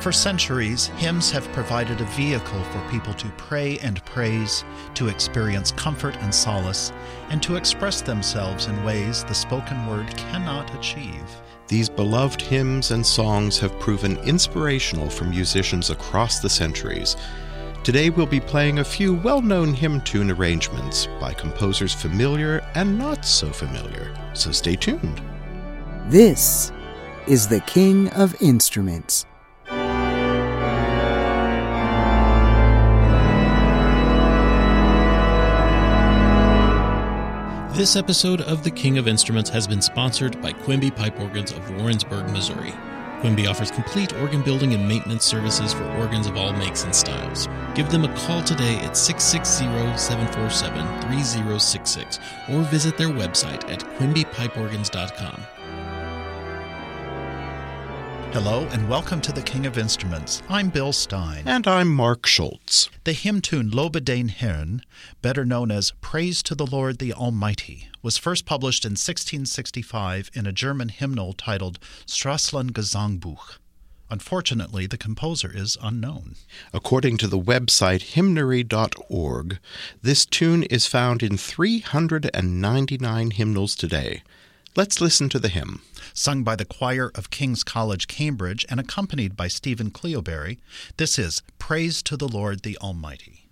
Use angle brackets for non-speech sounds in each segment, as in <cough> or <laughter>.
For centuries, hymns have provided a vehicle for people to pray and praise, to experience comfort and solace, and to express themselves in ways the spoken word cannot achieve. These beloved hymns and songs have proven inspirational for musicians across the centuries. Today we'll be playing a few well known hymn tune arrangements by composers familiar and not so familiar, so stay tuned. This is the King of Instruments. This episode of The King of Instruments has been sponsored by Quimby Pipe Organs of Warrensburg, Missouri. Quimby offers complete organ building and maintenance services for organs of all makes and styles. Give them a call today at 660 747 3066 or visit their website at quimbypipeorgans.com. Hello and welcome to the King of Instruments. I'm Bill Stein. And I'm Mark Schultz. The hymn tune Lobe den Herrn, better known as Praise to the Lord the Almighty, was first published in 1665 in a German hymnal titled Stralsund Gesangbuch. Unfortunately, the composer is unknown. According to the website hymnary.org, this tune is found in 399 hymnals today. Let's listen to the hymn. Sung by the choir of King's College, Cambridge, and accompanied by Stephen Cleobury, this is Praise to the Lord the Almighty.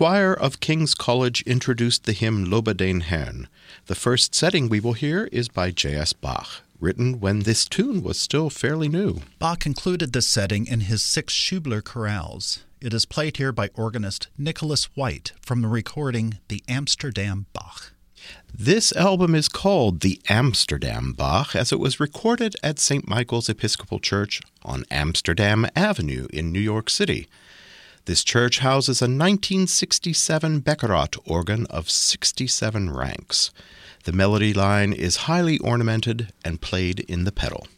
Choir of King's College introduced the hymn Lobe den Herrn. The first setting we will hear is by J.S. Bach, written when this tune was still fairly new. Bach included this setting in his six Schubler chorales. It is played here by organist Nicholas White from the recording The Amsterdam Bach. This album is called the Amsterdam Bach as it was recorded at St. Michael's Episcopal Church on Amsterdam Avenue in New York City. This church houses a 1967 Beckerath organ of 67 ranks. The melody line is highly ornamented and played in the pedal.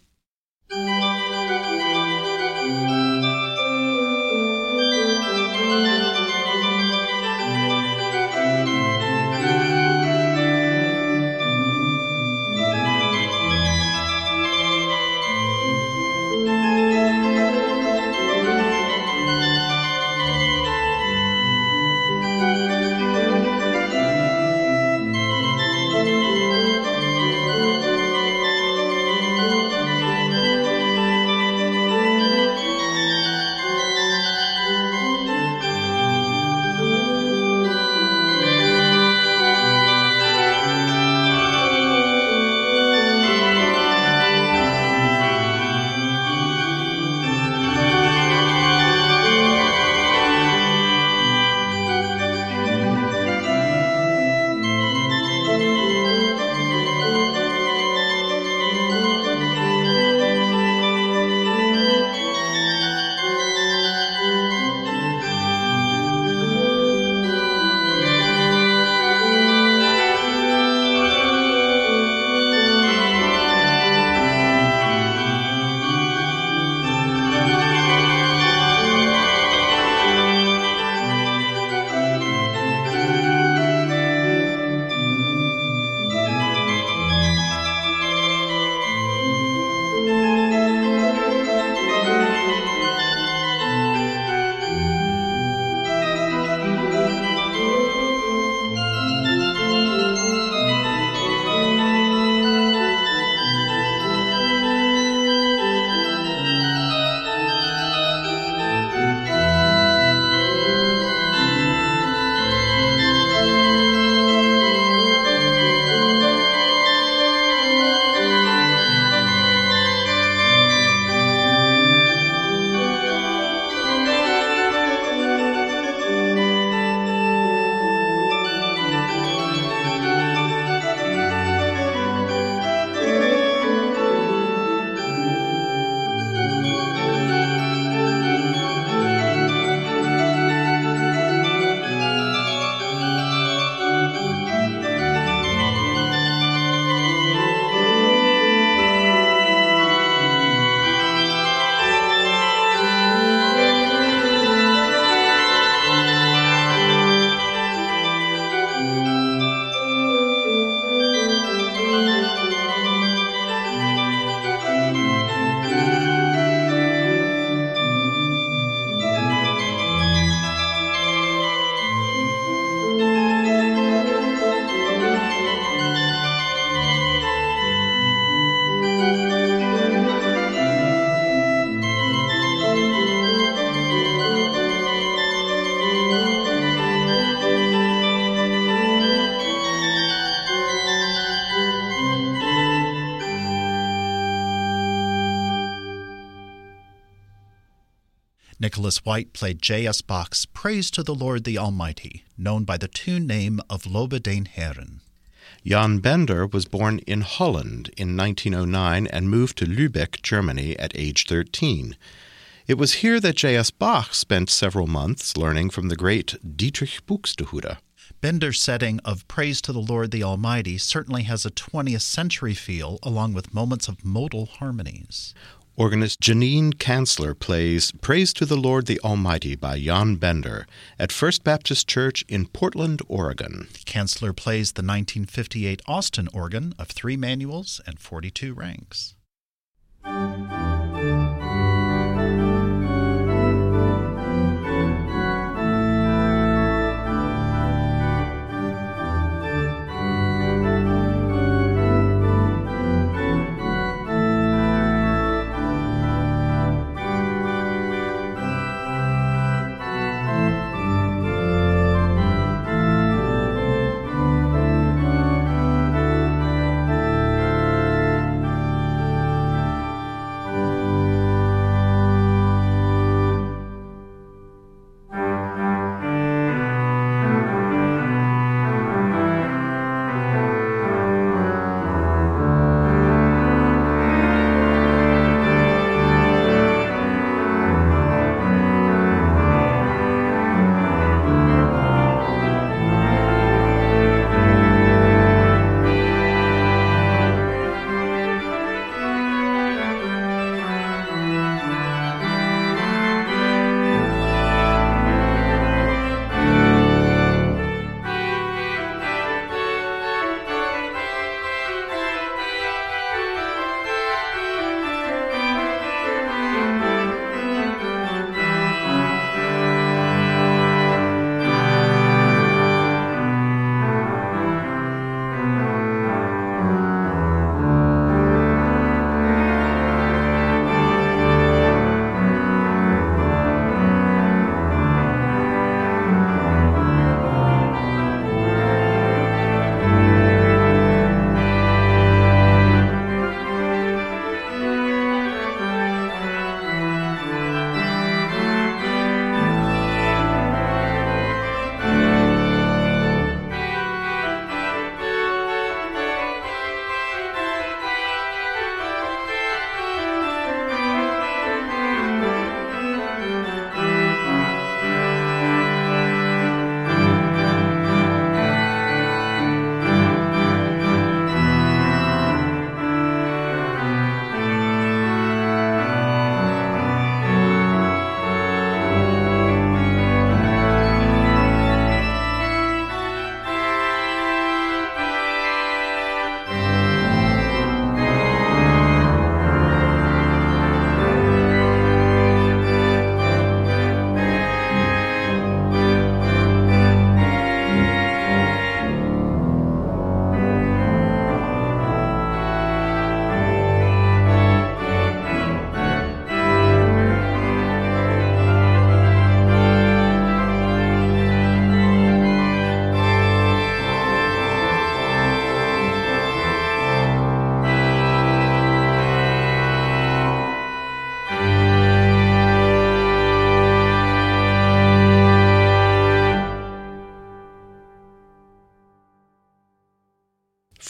Nicholas White played J.S. Bach's Praise to the Lord the Almighty, known by the tune name of Lobe den Herren. Jan Bender was born in Holland in 1909 and moved to Lübeck, Germany at age 13. It was here that J.S. Bach spent several months learning from the great Dietrich Buxtehude. Bender's setting of Praise to the Lord the Almighty certainly has a 20th century feel, along with moments of modal harmonies. Organist Janine Kanzler plays Praise to the Lord the Almighty by Jan Bender at First Baptist Church in Portland, Oregon. Kanzler plays the 1958 Austin organ of three manuals and 42 ranks.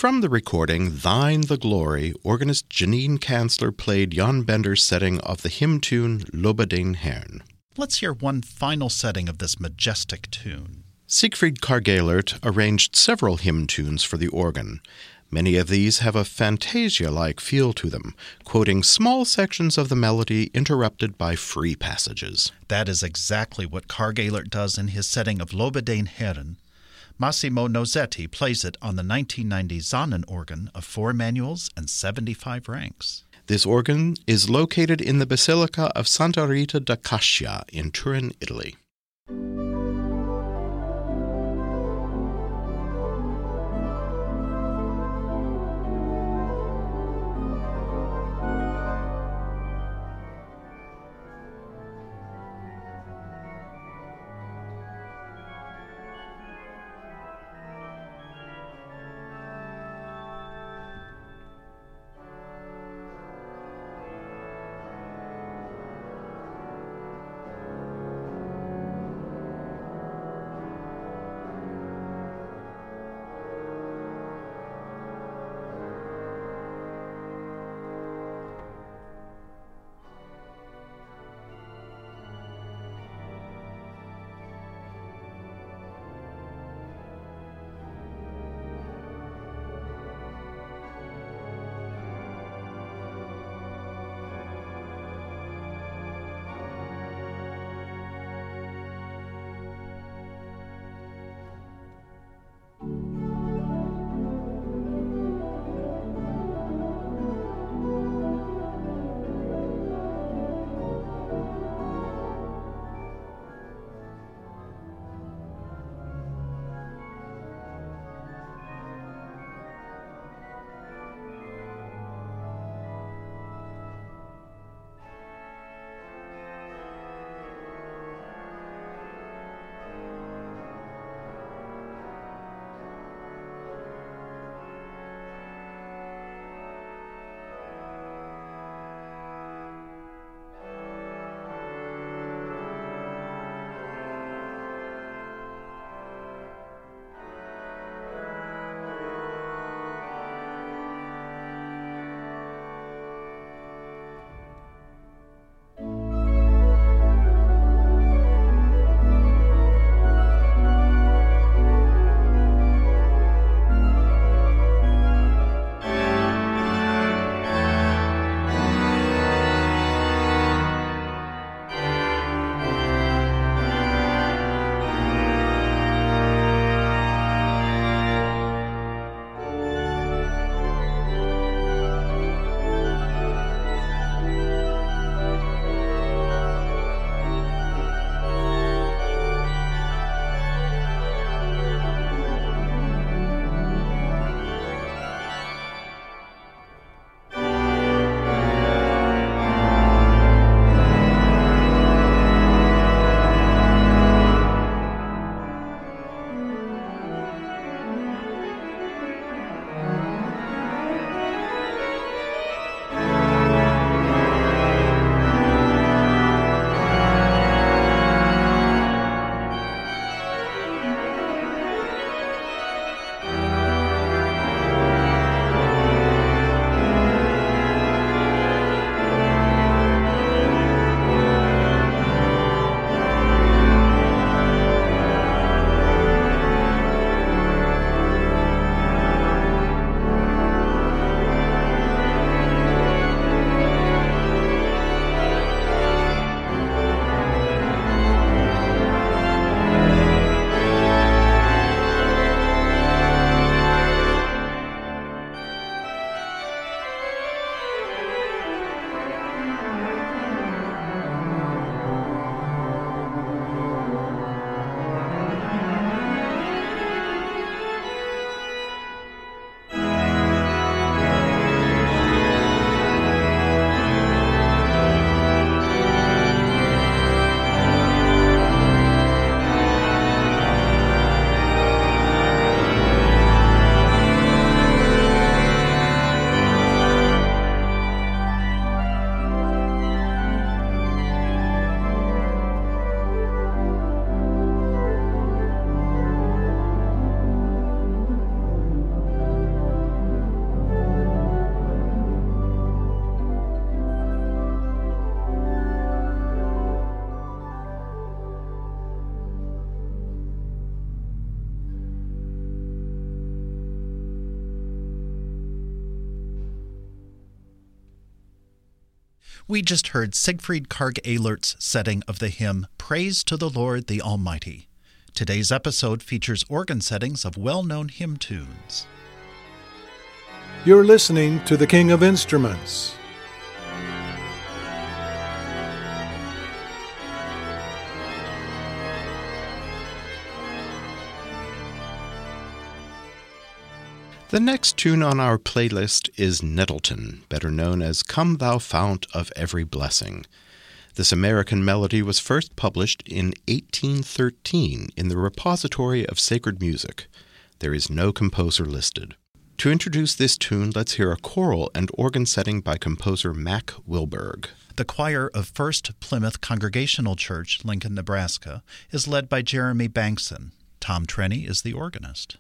From the recording Thine the Glory, organist Janine Kanzler played Jan Bender's setting of the hymn tune Lobe den Herrn. Let's hear one final setting of this majestic tune. Siegfried Karg-Elert arranged several hymn tunes for the organ. Many of these have a fantasia like feel to them, quoting small sections of the melody interrupted by free passages. That is exactly what Karg-Elert does in his setting of Lobe den Herrn. Massimo Nosetti plays it on the 1990 Zanin organ of four manuals and 75 ranks. This organ is located in the Basilica of Santa Rita da Cascia in Turin, Italy. We just heard Siegfried Karg-Elert's setting of the hymn Praise to the Lord the Almighty. Today's episode features organ settings of well known hymn tunes. You're listening to the King of Instruments. The next tune on our playlist is Nettleton, better known as Come Thou Fount of Every Blessing. This American melody was first published in 1813 in the Repository of Sacred Music. There is no composer listed. To introduce this tune, let's hear a choral and organ setting by composer Mack Wilberg. The choir of First Plymouth Congregational Church, Lincoln, Nebraska, is led by Jeremy Bankson. Tom Trenny is the organist.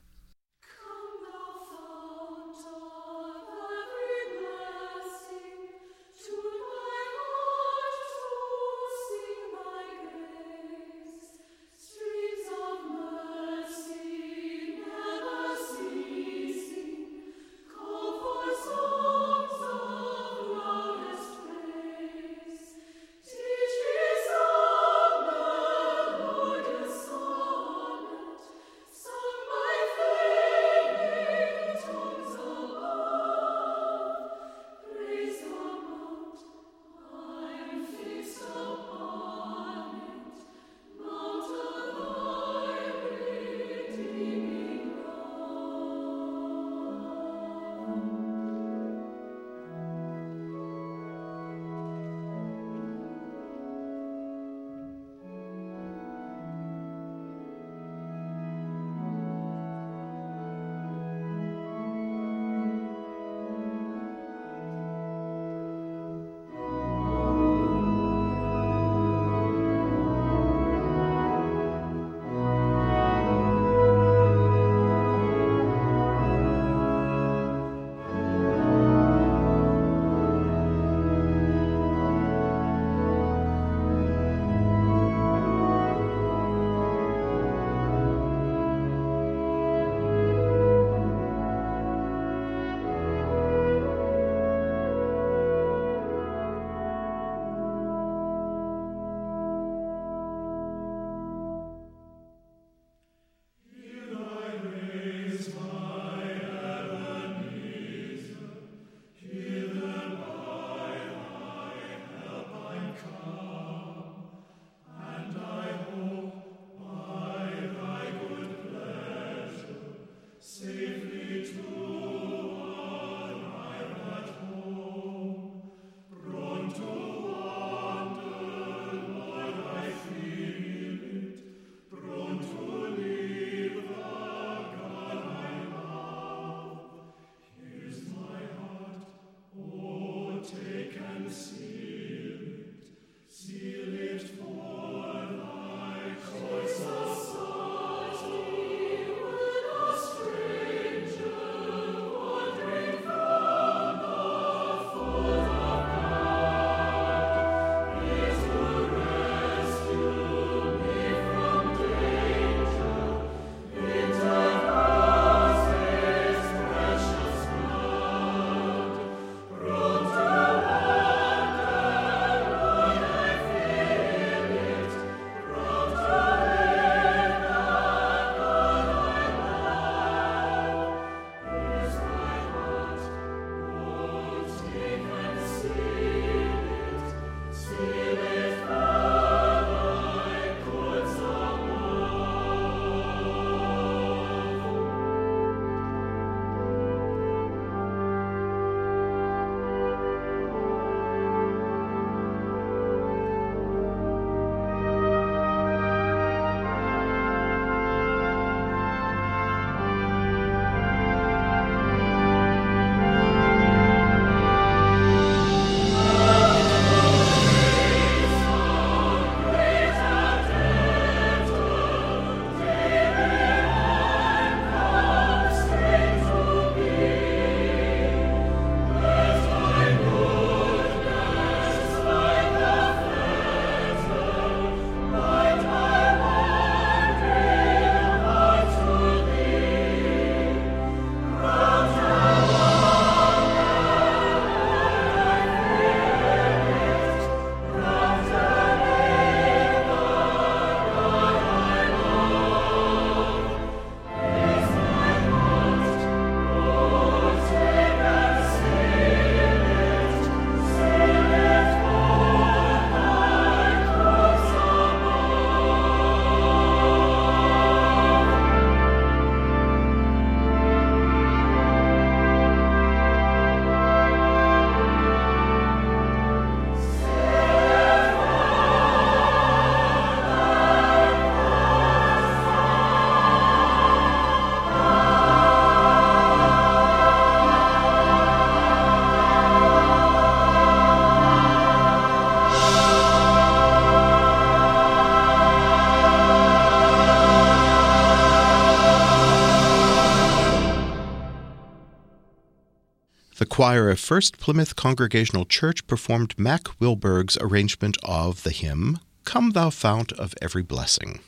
Choir of First Plymouth Congregational Church performed Mack Wilberg's arrangement of the hymn, Come Thou Fount of Every Blessing.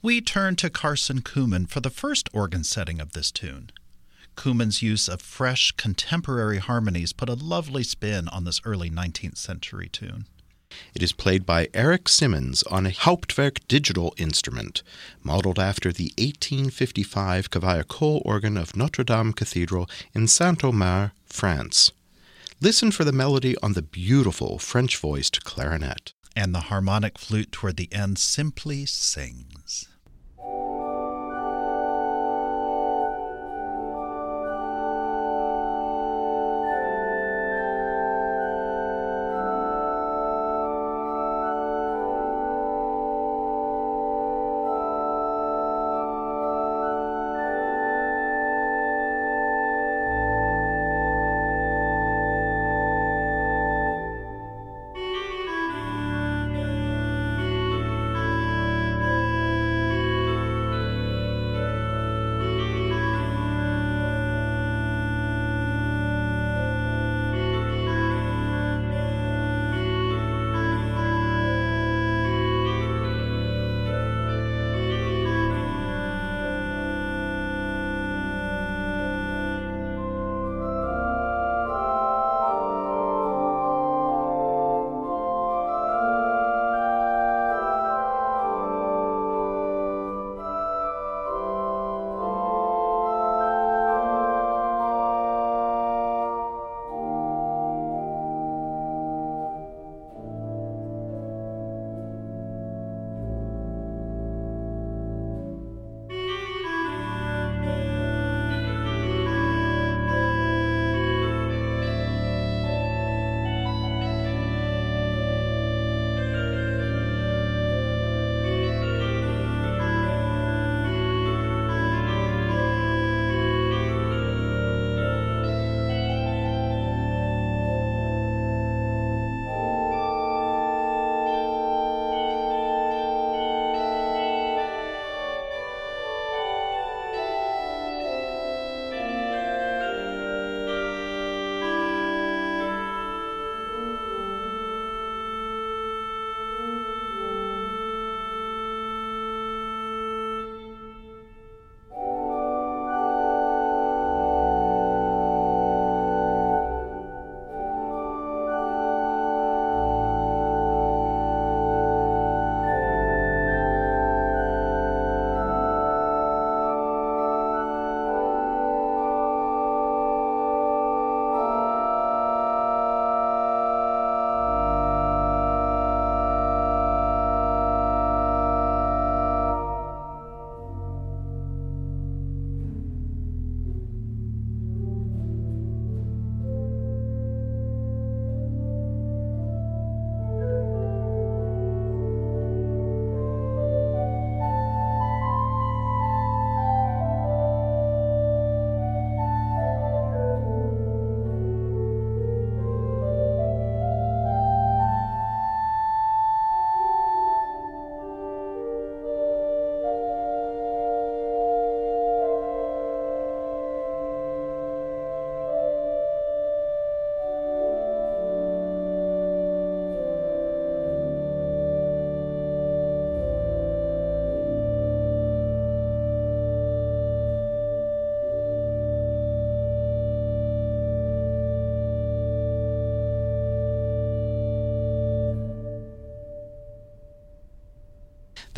We turn to Carson Cooman for the first organ setting of this tune. Cooman's use of fresh, contemporary harmonies put a lovely spin on this early 19th century tune. It is played by Eric Simmons on a Hauptwerk digital instrument, modeled after the 1855 Cavaillé-Coll organ of Notre Dame Cathedral in Saint-Omer, France. Listen for the melody on the beautiful French voiced clarinet. And the harmonic flute toward the end simply sings.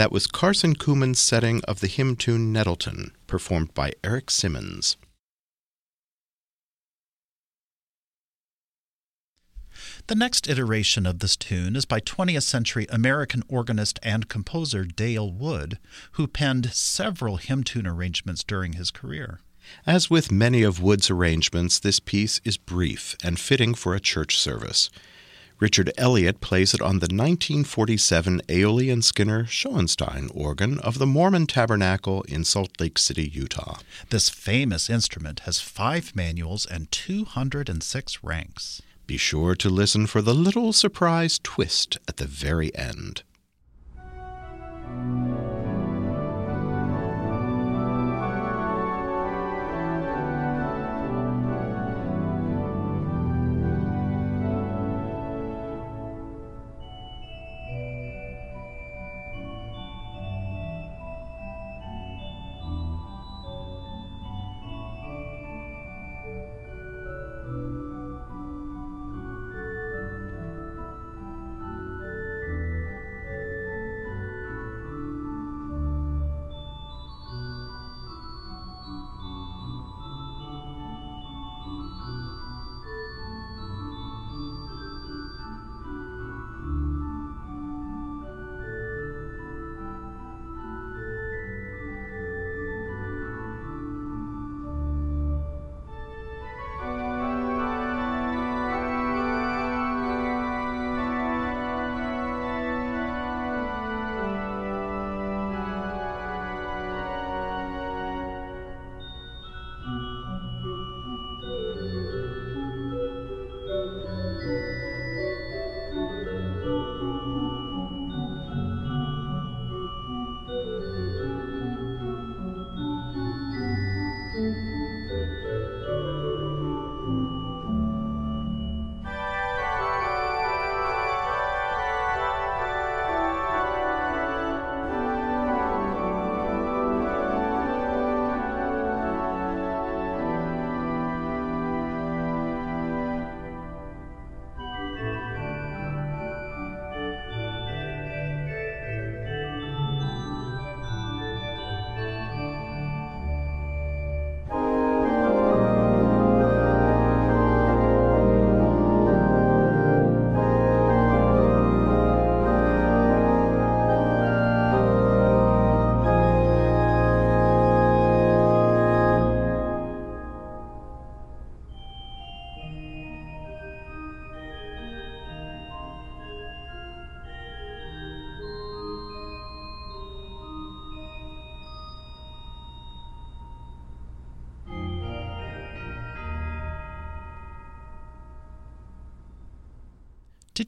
That was Carson Cooman's setting of the hymn tune Nettleton, performed by Eric Simmons. The next iteration of this tune is by 20th century American organist and composer Dale Wood, who penned several hymn tune arrangements during his career. As with many of Wood's arrangements, this piece is brief and fitting for a church service. Richard Elliott plays it on the 1947 Aeolian Skinner Schoenstein organ of the Mormon Tabernacle in Salt Lake City, Utah. This famous instrument has five manuals and 206 ranks. Be sure to listen for the little surprise twist at the very end.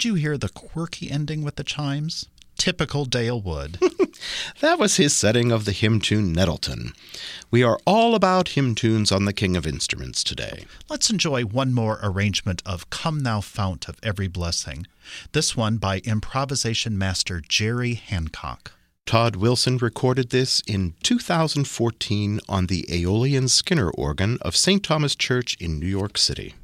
Did you hear the quirky ending with the chimes? Typical Dale Wood. <laughs> That was his setting of the hymn tune Nettleton. We are all about hymn tunes on the King of Instruments today. Let's enjoy one more arrangement of Come Thou Fount of Every Blessing, this one by improvisation master Jerry Hancock. Todd Wilson recorded this in 2014 on the Aeolian Skinner organ of St. Thomas Church in New York City.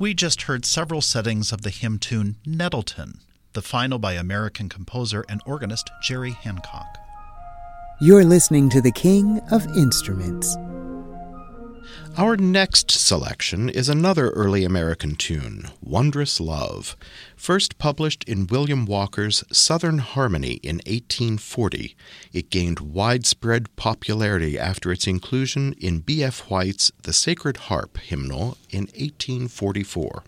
We just heard several settings of the hymn tune Nettleton, the final by American composer and organist Jerry Hancock. You're listening to the King of Instruments. Our next selection is another early American tune, Wondrous Love, first published in William Walker's Southern Harmony in 1840. It gained widespread popularity after its inclusion in B.F. White's The Sacred Harp hymnal in 1844.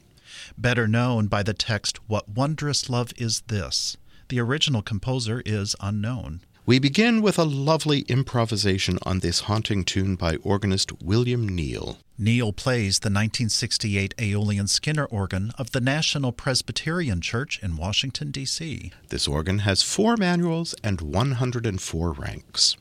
Better known by the text, What Wondrous Love Is This? The original composer is unknown. We begin with a lovely improvisation on this haunting tune by organist William Neal. Neal plays the 1968 Aeolian Skinner organ of the National Presbyterian Church in Washington, D.C. This organ has four manuals and 104 ranks.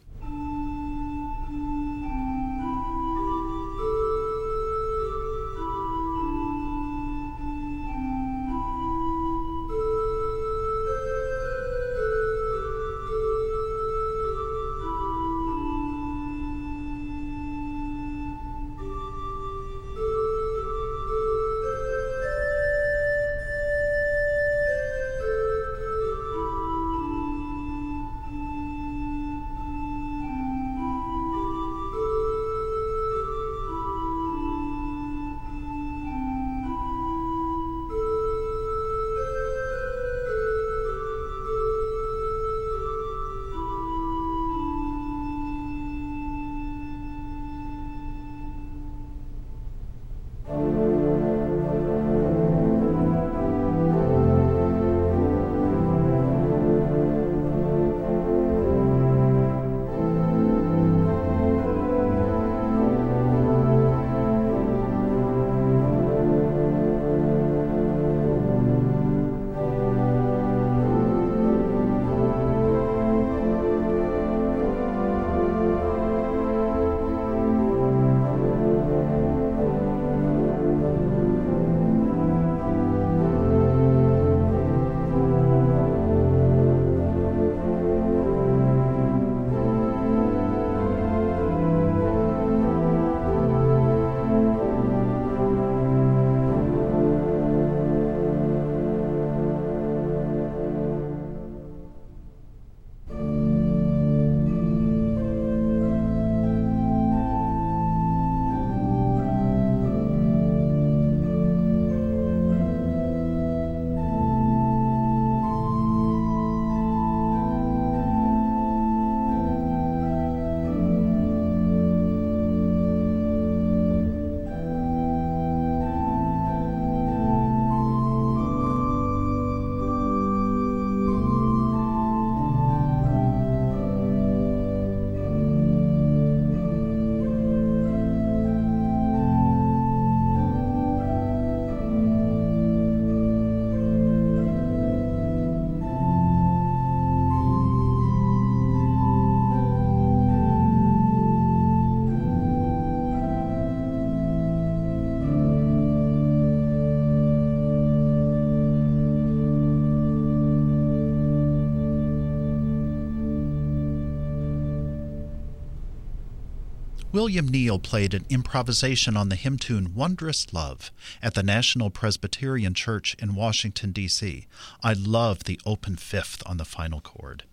William Neal played an improvisation on the hymn tune Wondrous Love at the National Presbyterian Church in Washington, D.C. I love the open fifth on the final chord.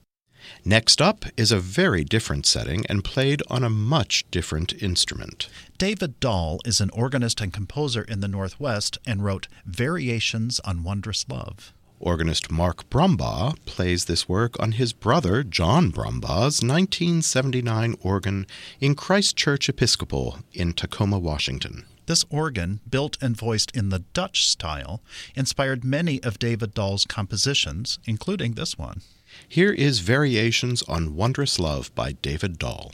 Next up is a very different setting and played on a much different instrument. David Dahl is an organist and composer in the Northwest and wrote Variations on Wondrous Love. Organist Mark Brombaugh plays this work on his brother John Brombaugh's 1979 organ in Christ Church Episcopal in Tacoma, Washington. This organ, built and voiced in the Dutch style, inspired many of David Dahl's compositions, including this one. Here is Variations on Wondrous Love by David Dahl.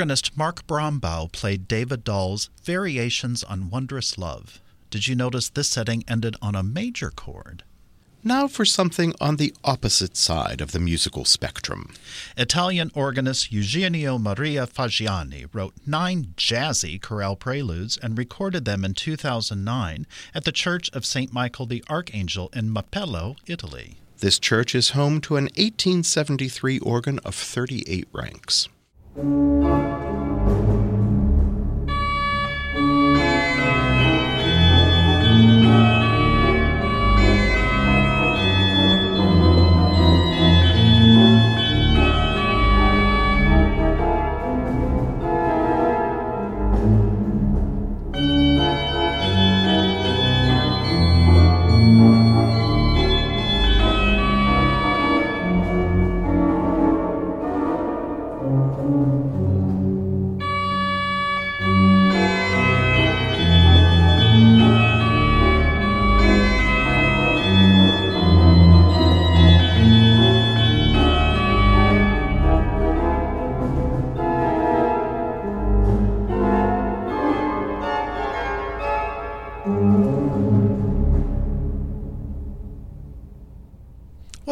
Organist Mark Brombaugh played David Dahl's Variations on Wondrous Love. Did you notice this setting ended on a major chord? Now for something on the opposite side of the musical spectrum. Italian organist Eugenio Maria Fagiani wrote nine jazzy chorale preludes and recorded them in 2009 at the Church of St. Michael the Archangel in Mapello, Italy. This church is home to an 1873 organ of 38 ranks. thank you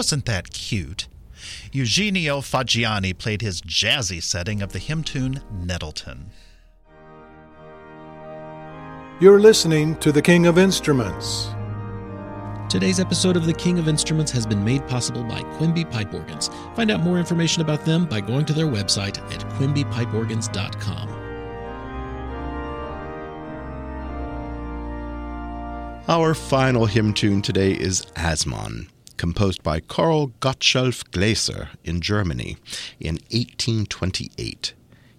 Wasn't that cute? Eugenio Fagiani played his jazzy setting of the hymn tune Nettleton. You're listening to the King of Instruments. Today's episode of The King of Instruments has been made possible by Quimby Pipe Organs. Find out more information about them by going to their website at quimbypipeorgans.com. Our final hymn tune today is Azmon, composed by Karl Gottschalk Gläser in Germany in 1828.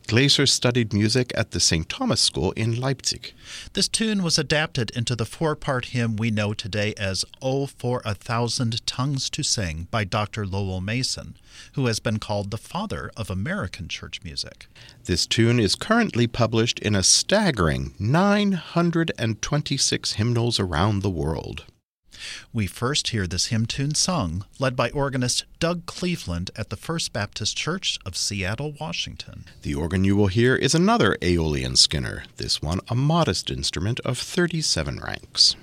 Gläser studied music at the St. Thomas School in Leipzig. This tune was adapted into the four part hymn we know today as Oh for a Thousand Tongues to Sing by Dr. Lowell Mason, who has been called the father of American church music. This tune is currently published in a staggering 926 hymnals around the world. We first hear this hymn tune sung, led by organist Doug Cleveland at the First Baptist Church of Seattle, Washington. The organ you will hear is another Aeolian Skinner, this one a modest instrument of 37 ranks.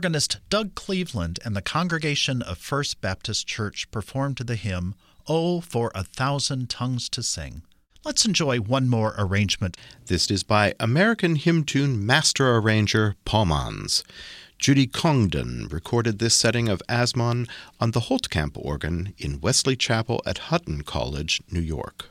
Organist Doug Cleveland and the congregation of First Baptist Church performed the hymn, Oh, for a Thousand Tongues to Sing. Let's enjoy one more arrangement. This is by American hymn tune master arranger Paul Manz. Judy Congdon recorded this setting of Azmon on the Holtkamp organ in Wesley Chapel at Houghton College, New York.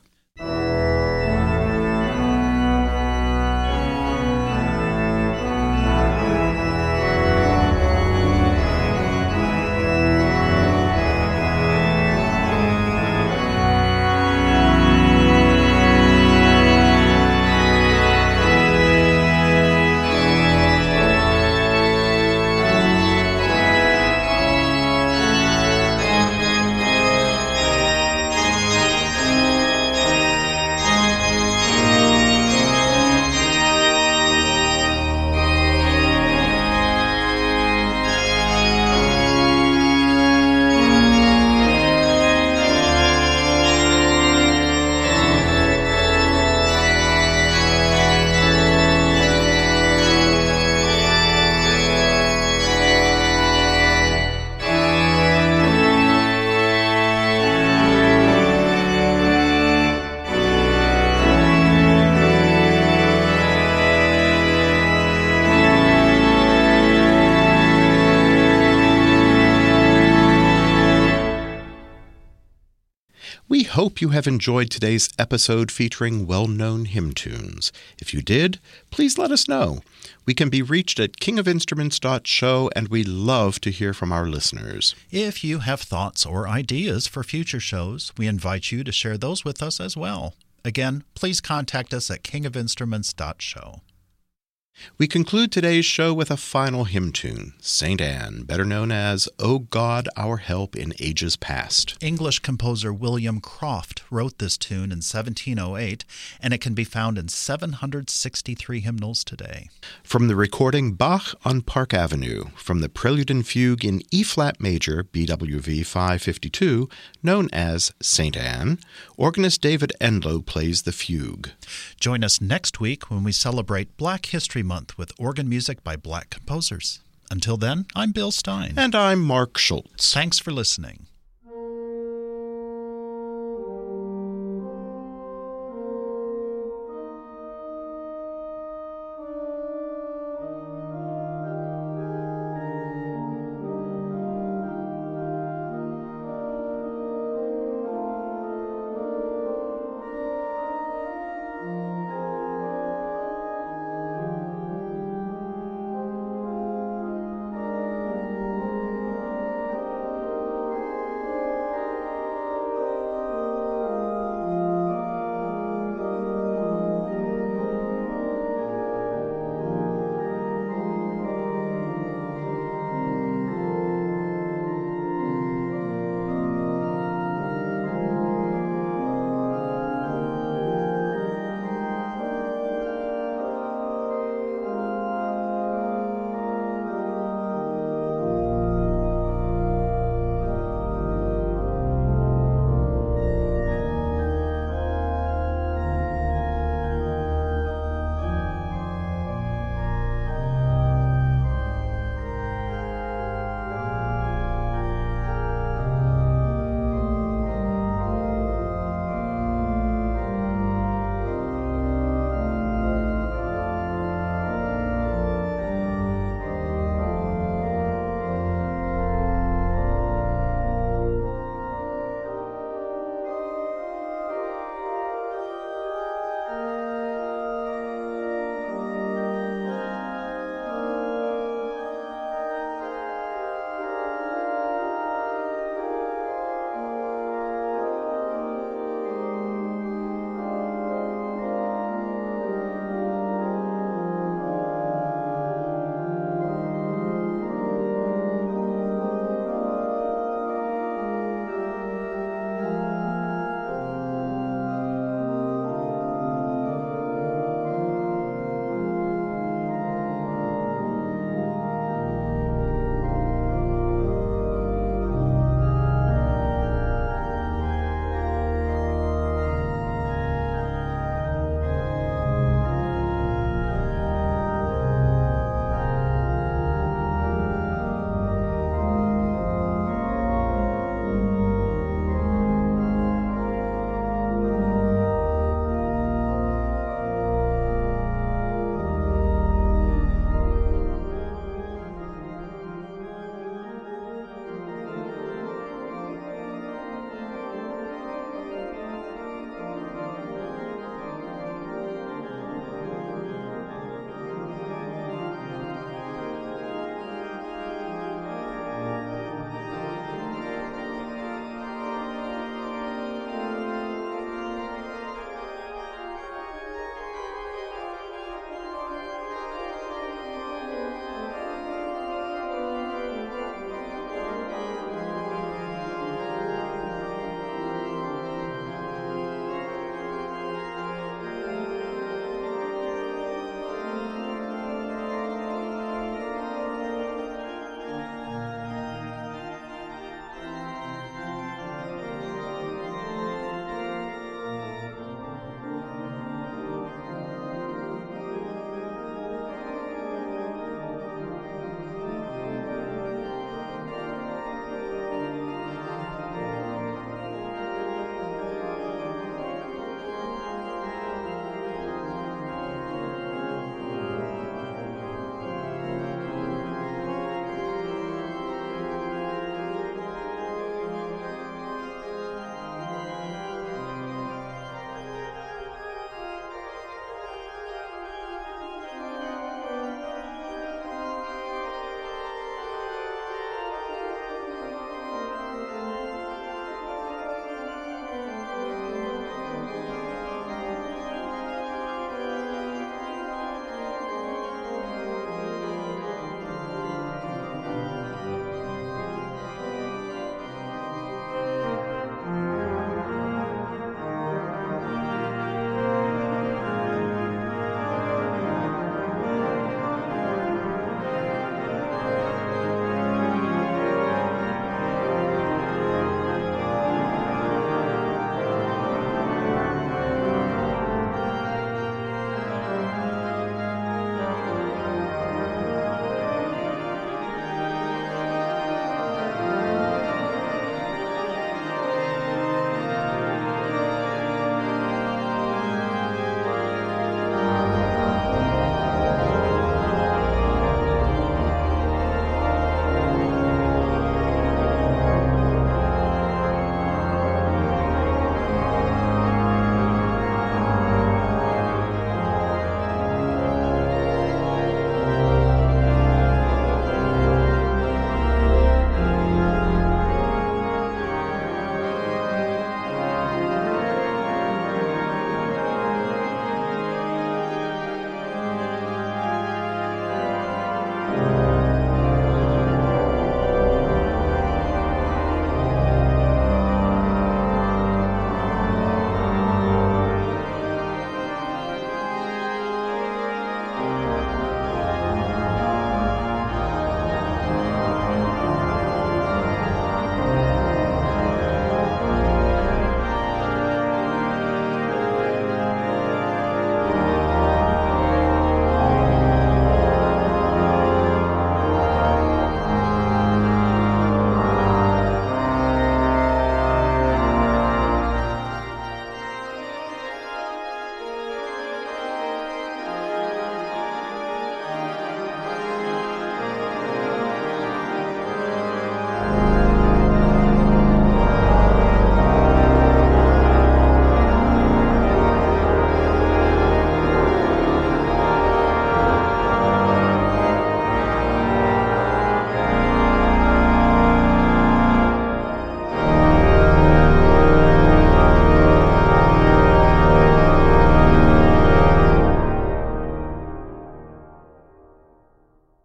You have enjoyed today's episode featuring well known hymn tunes. If you did, please let us know. We can be reached at kingofinstruments.show, and we love to hear from our listeners. If you have thoughts or ideas for future shows, we invite you to share those with us as well. Again, please contact us at kingofinstruments.show. We conclude today's show with a final hymn tune, St. Anne, better known as O God, Our Help in Ages Past. English composer William Croft wrote this tune in 1708, and it can be found in 763 hymnals today. From the recording Bach on Park Avenue, from the Prelude and Fugue in E flat major, BWV 552, known as St. Anne, organist David Enlow plays the fugue. Join us next week when we celebrate Black History Month with organ music by black composers. Until then, I'm Bill Stein. And I'm Mark Schultz. Thanks for listening.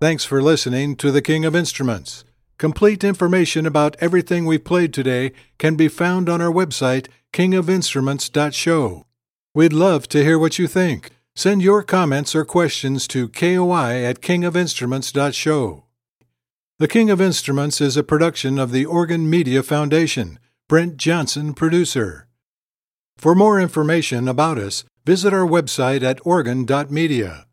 Thanks for listening to the King of Instruments. Complete information about everything we've played today can be found on our website, kingofinstruments.show. We'd love to hear what you think. Send your comments or questions to koi at kingofinstruments.show. The King of Instruments is a production of the Organ Media Foundation. Brent Johnson, producer. For more information about us, visit our website at organ.media.